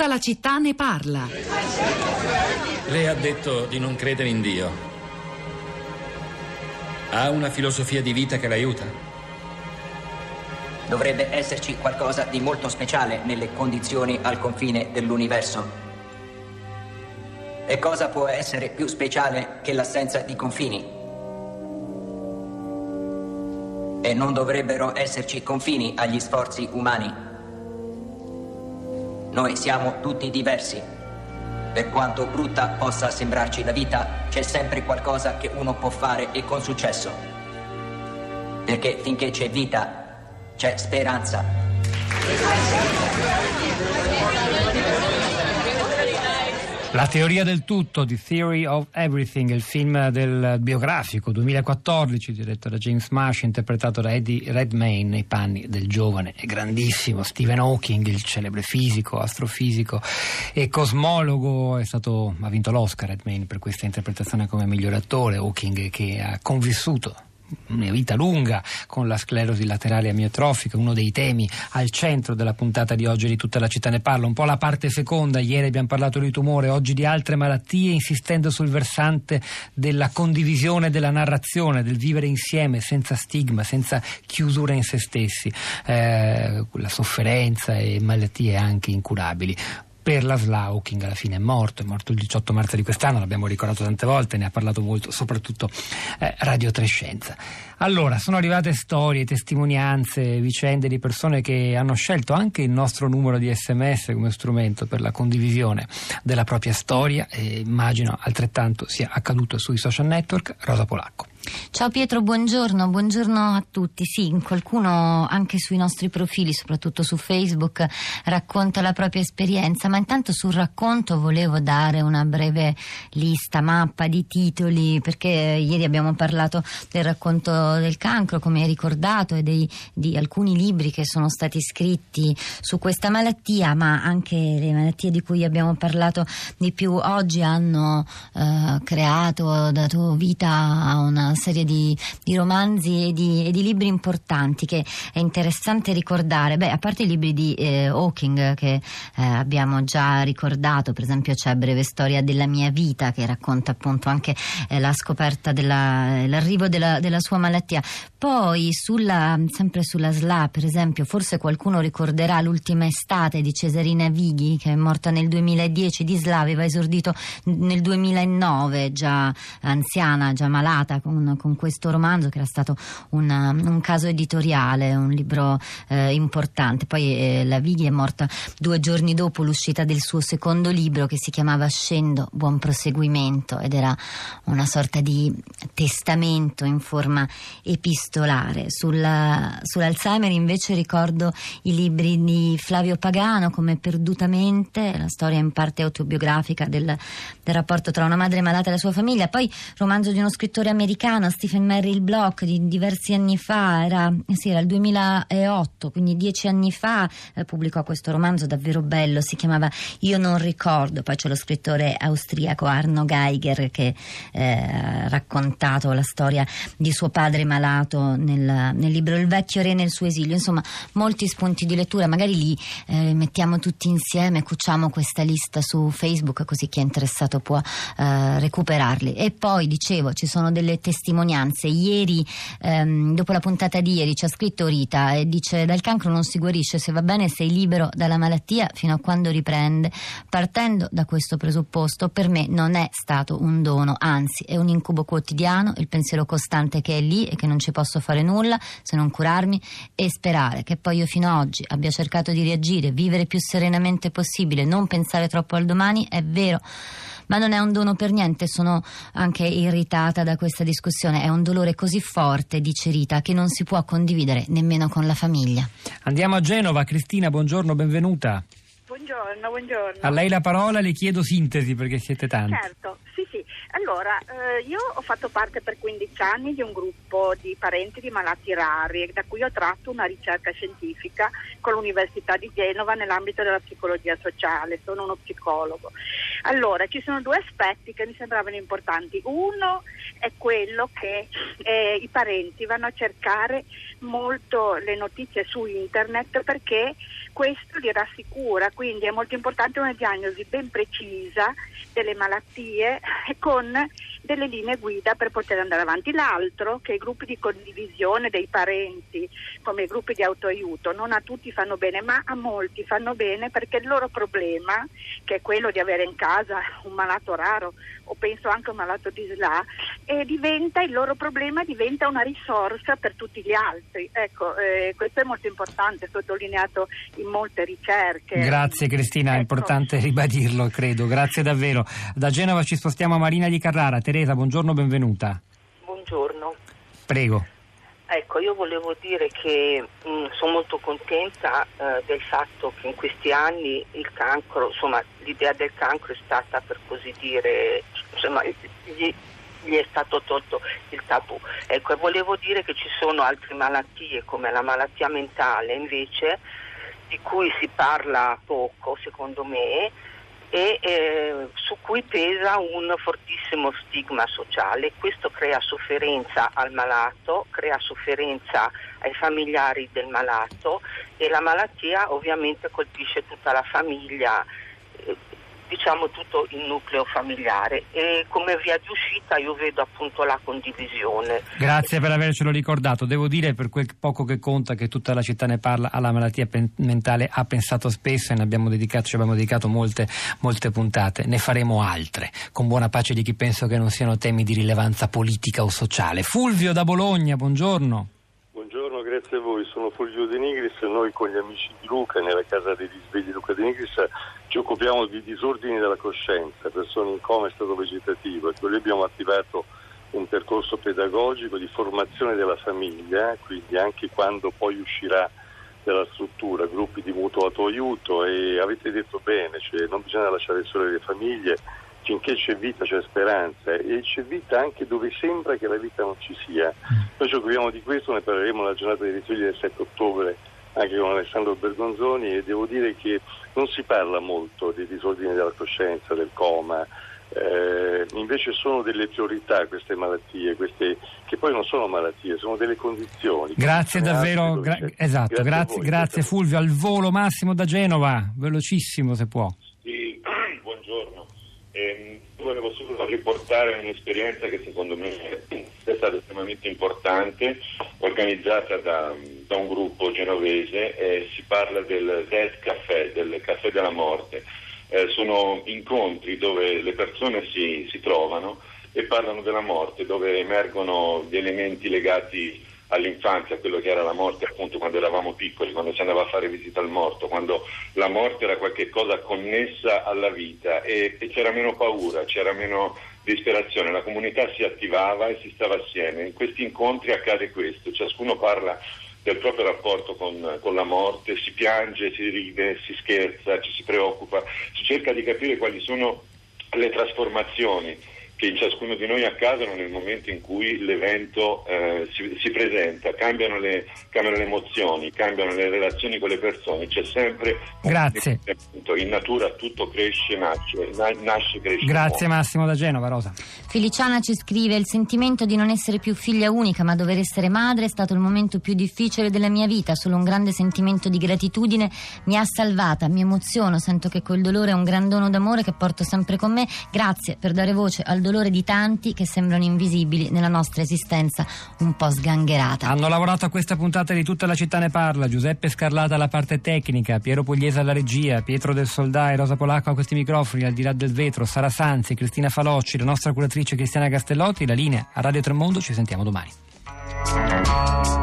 Tutta la città ne parla. Lei ha detto di non credere in Dio. Ha una filosofia di vita che l'aiuta? Dovrebbe esserci qualcosa di molto speciale nelle condizioni al confine dell'universo. E cosa può essere più speciale che l'assenza di confini? E non dovrebbero esserci confini agli sforzi umani. Noi siamo tutti diversi. Per quanto brutta possa sembrarci la vita, c'è sempre qualcosa che uno può fare e con successo. Perché finché c'è vita, c'è speranza. La teoria del tutto, The Theory of Everything, il film del biografico 2014 diretto da James Marsh, interpretato da Eddie Redmayne nei panni del giovane e grandissimo Stephen Hawking, il celebre fisico, astrofisico e cosmologo. Stato, ha vinto l'Oscar Redmayne per questa interpretazione come miglior attore. Hawking che ha convissuto una vita lunga con la sclerosi laterale amiotrofica, uno dei temi al centro della puntata di oggi di tutta la città ne parla, un po' la parte seconda, ieri abbiamo parlato di tumore, oggi di altre malattie, insistendo sul versante della condivisione della narrazione, del vivere insieme senza stigma, senza chiusura in se stessi, eh, la sofferenza e malattie anche incurabili per la SLA Hawking alla fine è morto, è morto il 18 marzo di quest'anno, l'abbiamo ricordato tante volte, ne ha parlato molto, soprattutto eh, Radio Trescenza. Allora, sono arrivate storie, testimonianze, vicende di persone che hanno scelto anche il nostro numero di sms come strumento per la condivisione della propria storia e immagino altrettanto sia accaduto sui social network. Rosa Polacco. Ciao Pietro, buongiorno, buongiorno a tutti. Sì, qualcuno anche sui nostri profili, soprattutto su Facebook, racconta la propria esperienza, ma intanto sul racconto volevo dare una breve lista, mappa di titoli, perché ieri abbiamo parlato del racconto del cancro, come hai ricordato, e dei, di alcuni libri che sono stati scritti su questa malattia, ma anche le malattie di cui abbiamo parlato di più oggi hanno eh, creato, dato vita a una serie di, di romanzi e di, e di, libri importanti che è interessante ricordare. Beh, a parte i libri di eh, Hawking che eh, abbiamo già ricordato, per esempio c'è Breve storia della mia vita che racconta appunto anche eh, la scoperta della, l'arrivo della, della, sua malattia. Poi sulla, sempre sulla SLA, per esempio, forse qualcuno ricorderà l'ultima estate di Cesarina Vighi che è morta nel 2010 di SLA, aveva esordito nel 2009, già anziana, già malata con con, con, questo romanzo che era stato una, un caso editoriale, un libro eh, importante. Poi eh, la Vighi è morta due giorni dopo l'uscita del suo secondo libro che si chiamava Scendo, buon proseguimento ed era una sorta di testamento in forma epistolare. Sulla, sull'Alzheimer invece ricordo i libri di Flavio Pagano come Perdutamente, la storia in parte autobiografica del, del rapporto tra una madre malata e la sua famiglia, poi romanzo di uno scrittore americano americana Stephen Merrill Block di diversi anni fa, era, sì, era il 2008, quindi dieci anni fa, eh, pubblicò questo romanzo davvero bello, si chiamava Io non ricordo, poi c'è lo scrittore austriaco Arno Geiger che eh, ha raccontato la storia di suo padre malato nel, nel, libro Il vecchio re nel suo esilio, insomma molti spunti di lettura, magari li eh, mettiamo tutti insieme, cuciamo questa lista su Facebook così chi è interessato può eh, recuperarli. E poi dicevo ci sono delle testimonianze testimonianze. Ieri, ehm, dopo la puntata di ieri, ci ha scritto Rita e dice: Dal cancro non si guarisce, se va bene sei libero dalla malattia fino a quando riprende. Partendo da questo presupposto, per me non è stato un dono, anzi, è un incubo quotidiano, il pensiero costante che è lì e che non ci posso fare nulla se non curarmi e sperare che poi io fino ad oggi abbia cercato di reagire, vivere più serenamente possibile, non pensare troppo al domani, è vero ma non è un dono per niente, sono anche irritata da questa discussione, è un dolore così forte, dice Rita, che non si può condividere nemmeno con la famiglia. Andiamo a Genova, Cristina, buongiorno, benvenuta. Buongiorno, buongiorno. A lei la parola, le chiedo sintesi perché siete tanti. Certo. Allora, eh, io ho fatto parte per 15 anni di un gruppo di parenti di malati rari, da cui ho tratto una ricerca scientifica con l'Università di Genova nell'ambito della psicologia sociale, sono uno psicologo. Allora, ci sono due aspetti che mi sembravano importanti. Uno è quello che eh, i parenti vanno a cercare molto le notizie su internet perché questo li rassicura, quindi è molto importante una diagnosi ben precisa delle malattie con 来 delle linee guida per poter andare avanti. L'altro, che i gruppi di condivisione dei parenti, come i gruppi di autoaiuto, non a tutti fanno bene, ma a molti fanno bene perché il loro problema, che è quello di avere in casa un malato raro o penso anche un malato di SLA, e diventa, il loro problema diventa una risorsa per tutti gli altri. Ecco, eh, questo è molto importante, sottolineato in molte ricerche. Grazie Cristina, ecco. è importante ribadirlo, credo. Grazie davvero. Da Genova ci spostiamo a Marina di Carrara. Teresa, buongiorno, benvenuta. Buongiorno. Prego. Ecco, io volevo dire che mh, sono molto contenta eh, del fatto che in questi anni il cancro, insomma, l'idea del cancro è stata per così dire, insomma, gli, gli è stato tolto il tabù. Ecco, e volevo dire che ci sono altre malattie come la malattia mentale invece di cui si parla poco, secondo me, e eh, su cui pesa un fortissimo stigma sociale. Questo crea sofferenza al malato, crea sofferenza ai familiari del malato e la malattia ovviamente colpisce tutta la famiglia. Diciamo tutto il nucleo familiare e come via di uscita io vedo appunto la condivisione. Grazie per avercelo ricordato, devo dire per quel poco che conta che tutta la città ne parla alla malattia pen- mentale ha pensato spesso e ne abbiamo dedicato, ci abbiamo dedicato molte, molte puntate, ne faremo altre, con buona pace di chi pensa che non siano temi di rilevanza politica o sociale. Fulvio da Bologna, buongiorno. Grazie a voi. Sono Fulvio De Nigris e noi con gli amici di Luca, nella casa dei risvegli Luca De Nigris, ci occupiamo di disordini della coscienza, persone in coma e stato vegetativo. Ecco, noi abbiamo attivato un percorso pedagogico di formazione della famiglia, quindi anche quando poi uscirà dalla struttura, gruppi di mutuo aiuto e avete detto bene, cioè non bisogna lasciare sole le famiglie, finché c'è vita c'è speranza e c'è vita anche dove sembra che la vita non ci sia. Noi ci occupiamo di questo, ne parleremo nella giornata dei risvegli del 7 ottobre anche con Alessandro Bergonzoni e devo dire che non si parla molto dei disordini della coscienza, del coma, eh, invece sono delle priorità queste malattie, queste, che poi non sono malattie, sono delle condizioni. Grazie davvero, gra- esatto, grazie, grazie, grazie Fulvio. Al volo Massimo da Genova, velocissimo se può. Eh, volevo solo riportare un'esperienza che secondo me è stata estremamente importante, organizzata da, da un gruppo genovese, eh, si parla del Death Café, del caffè della morte. Eh, sono incontri dove le persone si, si trovano e parlano della morte, dove emergono gli elementi legati all'infanzia, quello che era la morte appunto quando eravamo piccoli, quando si andava a fare visita al morto, quando la morte era qualcosa connessa alla vita e, e, c'era meno paura, c'era meno disperazione, la comunità si attivava e si stava assieme. In questi incontri accade questo, ciascuno parla del proprio rapporto con, con la morte, si piange, si ride, si scherza, ci si preoccupa, si cerca di capire quali sono le trasformazioni che in ciascuno di noi accadono nel momento in cui l'evento eh, si, si, presenta, cambiano le, cambiano le, emozioni, cambiano le relazioni con le persone, c'è sempre Grazie. in natura tutto cresce, nasce, nasce, cresce. Grazie. Massimo da Genova, Rosa. Feliciana ci scrive: Il sentimento di non essere più figlia unica, ma dover essere madre è stato il momento più difficile della mia vita. Solo un grande sentimento di gratitudine mi ha salvata, mi emoziono, sento che quel dolore è un gran dono d'amore che porto sempre con me. Grazie per dare voce al dolore dolore di tanti che sembrano invisibili nella nostra esistenza un po' sgangherata. Hanno lavorato a questa puntata di Tutta la città ne parla, Giuseppe Scarlata alla parte tecnica, Piero Pugliese alla regia, Pietro del Soldai, Rosa Polacco a questi microfoni, al di là del vetro, Sara Sanzi, Cristina Falocci, la nostra curatrice Cristiana Castellotti, la linea a Radio Tremondo, ci sentiamo domani.